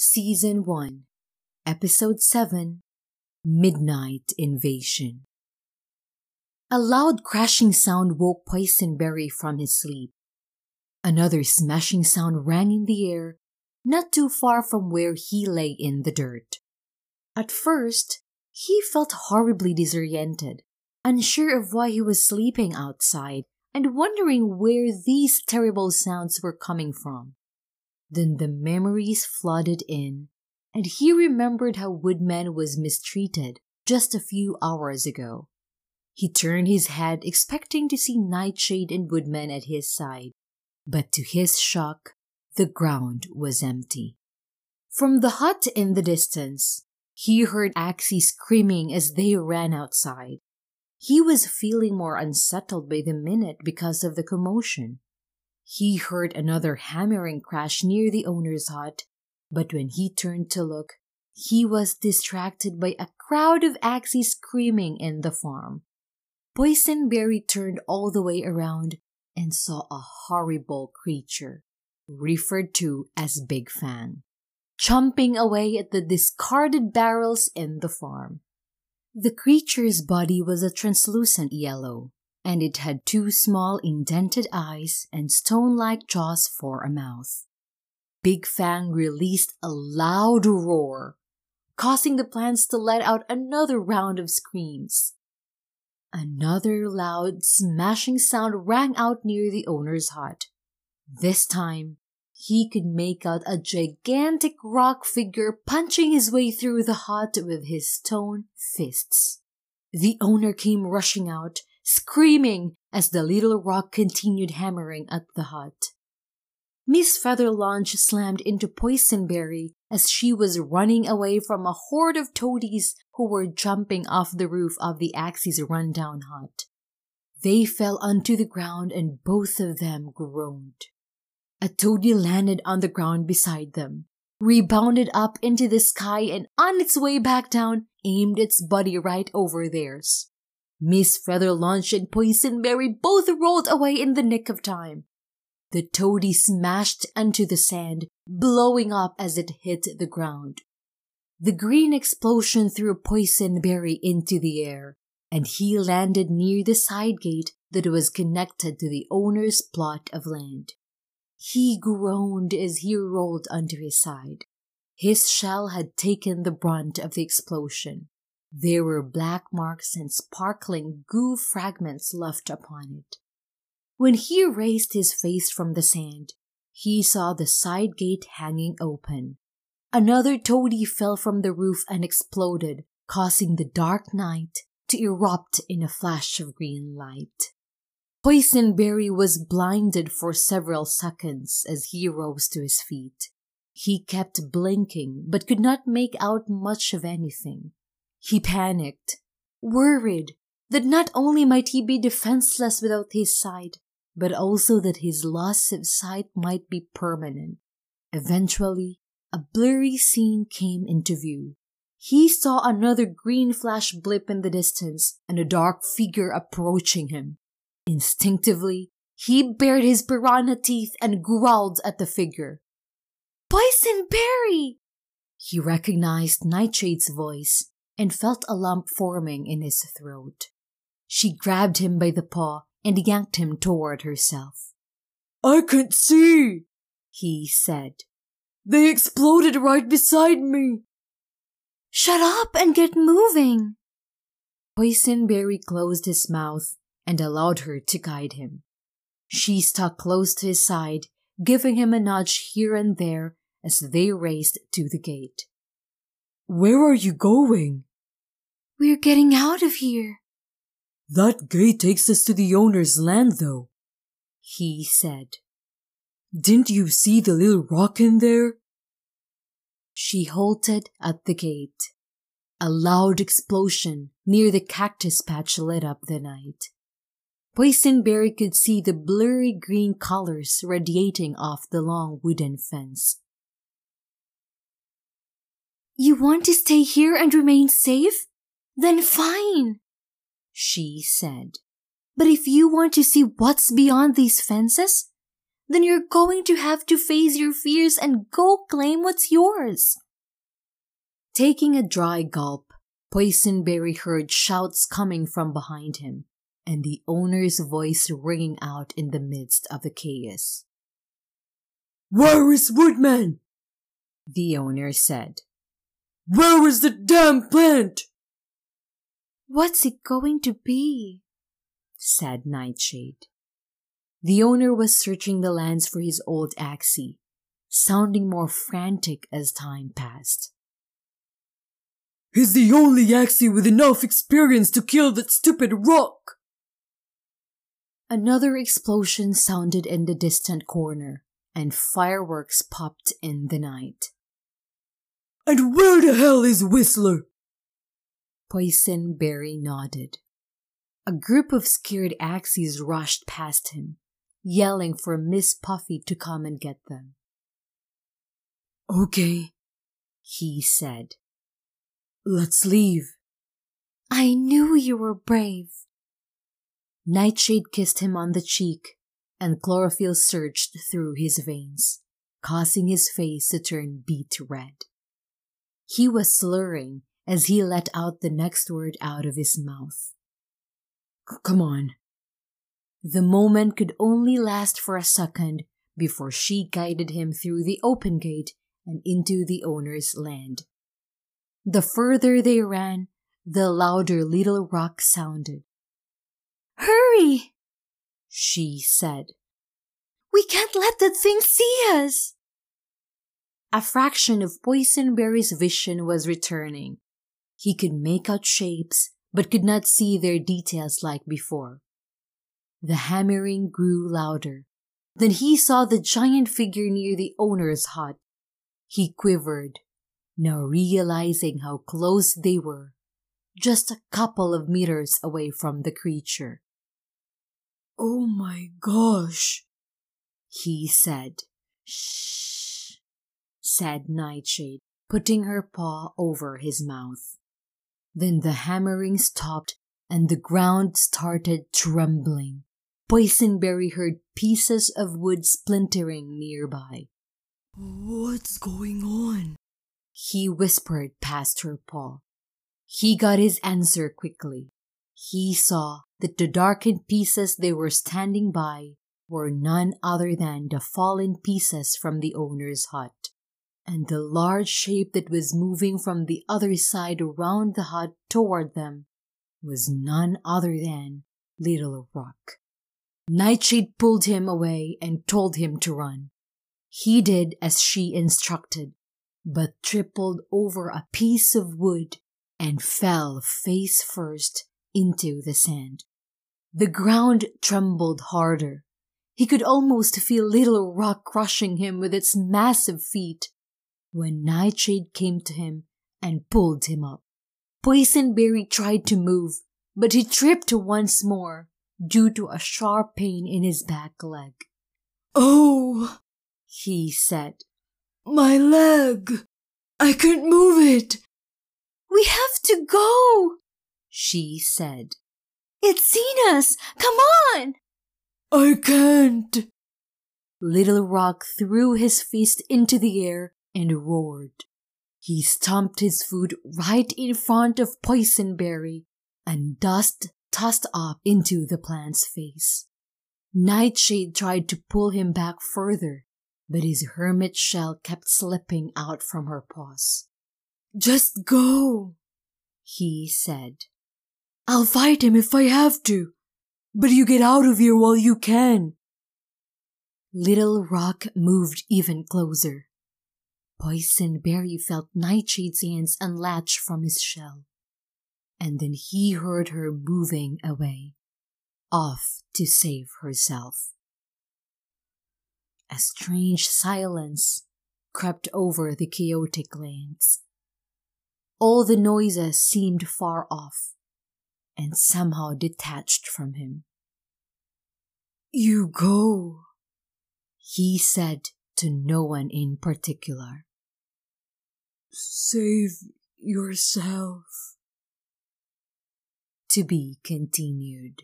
Season 1, Episode 7 Midnight Invasion. A loud crashing sound woke Poysenberry from his sleep. Another smashing sound rang in the air, not too far from where he lay in the dirt. At first, he felt horribly disoriented, unsure of why he was sleeping outside and wondering where these terrible sounds were coming from. Then the memories flooded in, and he remembered how Woodman was mistreated just a few hours ago. He turned his head, expecting to see Nightshade and Woodman at his side, but to his shock, the ground was empty. From the hut in the distance, he heard Axie screaming as they ran outside. He was feeling more unsettled by the minute because of the commotion. He heard another hammering crash near the owner's hut, but when he turned to look, he was distracted by a crowd of Axie screaming in the farm. Poysenberry turned all the way around and saw a horrible creature, referred to as Big Fang, chomping away at the discarded barrels in the farm. The creature's body was a translucent yellow, and it had two small indented eyes and stone-like jaws for a mouth. Big Fang released a loud roar, causing the plants to let out another round of screams. Another loud smashing sound rang out near the owner's hut. This time, he could make out a gigantic rock figure punching his way through the hut with his stone fists. The owner came rushing out, screaming as the little rock continued hammering at the hut. Miss Featherlaunch slammed into Poysenberry as she was running away from a horde of toadies who were jumping off the roof of the Axie's rundown hut. They fell onto the ground and both of them groaned. A toady landed on the ground beside them, rebounded up into the sky, and on its way back down, aimed its body right over theirs. Miss Featherlaunch and Poysenberry both rolled away in the nick of time. The toady smashed into the sand, blowing up as it hit the ground. The green explosion threw Poysenberry into the air, and he landed near the side gate that was connected to the owner's plot of land. He groaned as he rolled onto his side. His shell had taken the brunt of the explosion. There were black marks and sparkling goo fragments left upon it. When he raised his face from the sand, he saw the side gate hanging open. Another toady fell from the roof and exploded, causing the dark night to erupt in a flash of green light. Poysenberry was blinded for several seconds as he rose to his feet. He kept blinking but could not make out much of anything. He panicked, worried that not only might he be defenseless without his sight, but also that his loss of sight might be permanent. Eventually, a blurry scene came into view. He saw another green flash blip in the distance and a dark figure approaching him. Instinctively, he bared his piranha teeth and growled at the figure. Poysenberry! He recognized Nightshade's voice and felt a lump forming in his throat. She grabbed him by the paw and yanked him toward herself. I can't see, he said. They exploded right beside me. Shut up and get moving. Poysenberry closed his mouth and allowed her to guide him. She stuck close to his side, giving him a nudge here and there as they raced to the gate. Where are you going? We're getting out of here. That gate takes us to the owner's land, though, he said. Didn't you see the little rock in there? She halted at the gate. A loud explosion near the cactus patch lit up the night. Poysenberry could see the blurry green colors radiating off the long wooden fence. You want to stay here and remain safe? Then fine, she said. But if you want to see what's beyond these fences, then you're going to have to face your fears and go claim what's yours. Taking a dry gulp, Boysenberry heard shouts coming from behind him, and the owner's voice ringing out in the midst of the chaos. Where is Woodman? The owner said. Where is the damn plant? What's it going to be? said Nightshade. The owner was searching the lands for his old Axie, sounding more frantic as time passed. He's the only Axie with enough experience to kill that stupid rock! Another explosion sounded in the distant corner, and fireworks popped in the night. And where the hell is Whistler? Boysenberry nodded. A group of scared Axies rushed past him, yelling for Miss Puffy to come and get them. Okay, he said. Let's leave. I knew you were brave. Nightshade kissed him on the cheek, and chlorophyll surged through his veins, causing his face to turn beet red. He was slurring as he let out the next word out of his mouth. Come on. The moment could only last for a second before she guided him through the open gate and into the owner's land. The further they ran, the louder Little Rock sounded. Hurry! she said. We can't let that thing see us! A fraction of Boysenberry's vision was returning. He could make out shapes but could not see their details like before. The hammering grew louder. Then he saw the giant figure near the owner's hut. He quivered, now realizing how close they were, just a couple of meters away from the creature. Oh my gosh, he said. Shh, said Nightshade, putting her paw over his mouth. Then the hammering stopped and the ground started trembling. Boysenberry heard pieces of wood splintering nearby. What's going on? He whispered past her paw. He got his answer quickly. He saw that the darkened pieces they were standing by were none other than the fallen pieces from the owner's hut and the large shape that was moving from the other side around the hut toward them was none other than Little Rock. Nightshade pulled him away and told him to run. He did as she instructed, but tripled over a piece of wood and fell face first into the sand. The ground trembled harder. He could almost feel Little Rock crushing him with its massive feet when Nightshade came to him and pulled him up. Boysenberry tried to move, but he tripped once more due to a sharp pain in his back leg. Oh, he said. My leg! I can't move it! We have to go, she said. It's seen us! Come on! I can't! Little Rock threw his fist into the air and roared. He stomped his foot right in front of Boysenberry, and dust tossed up into the plant's face. Nightshade tried to pull him back further, but his hermit shell kept slipping out from her paws. Just go, he said. I'll fight him if I have to, but you get out of here while you can. Little Rock moved even closer. Boysenberry felt Nightshade's hands unlatch from his shell, and then he heard her moving away, off to save herself. A strange silence crept over the chaotic lands. All the noises seemed far off and somehow detached from him. You go, he said to no one in particular. Save yourself. To be continued.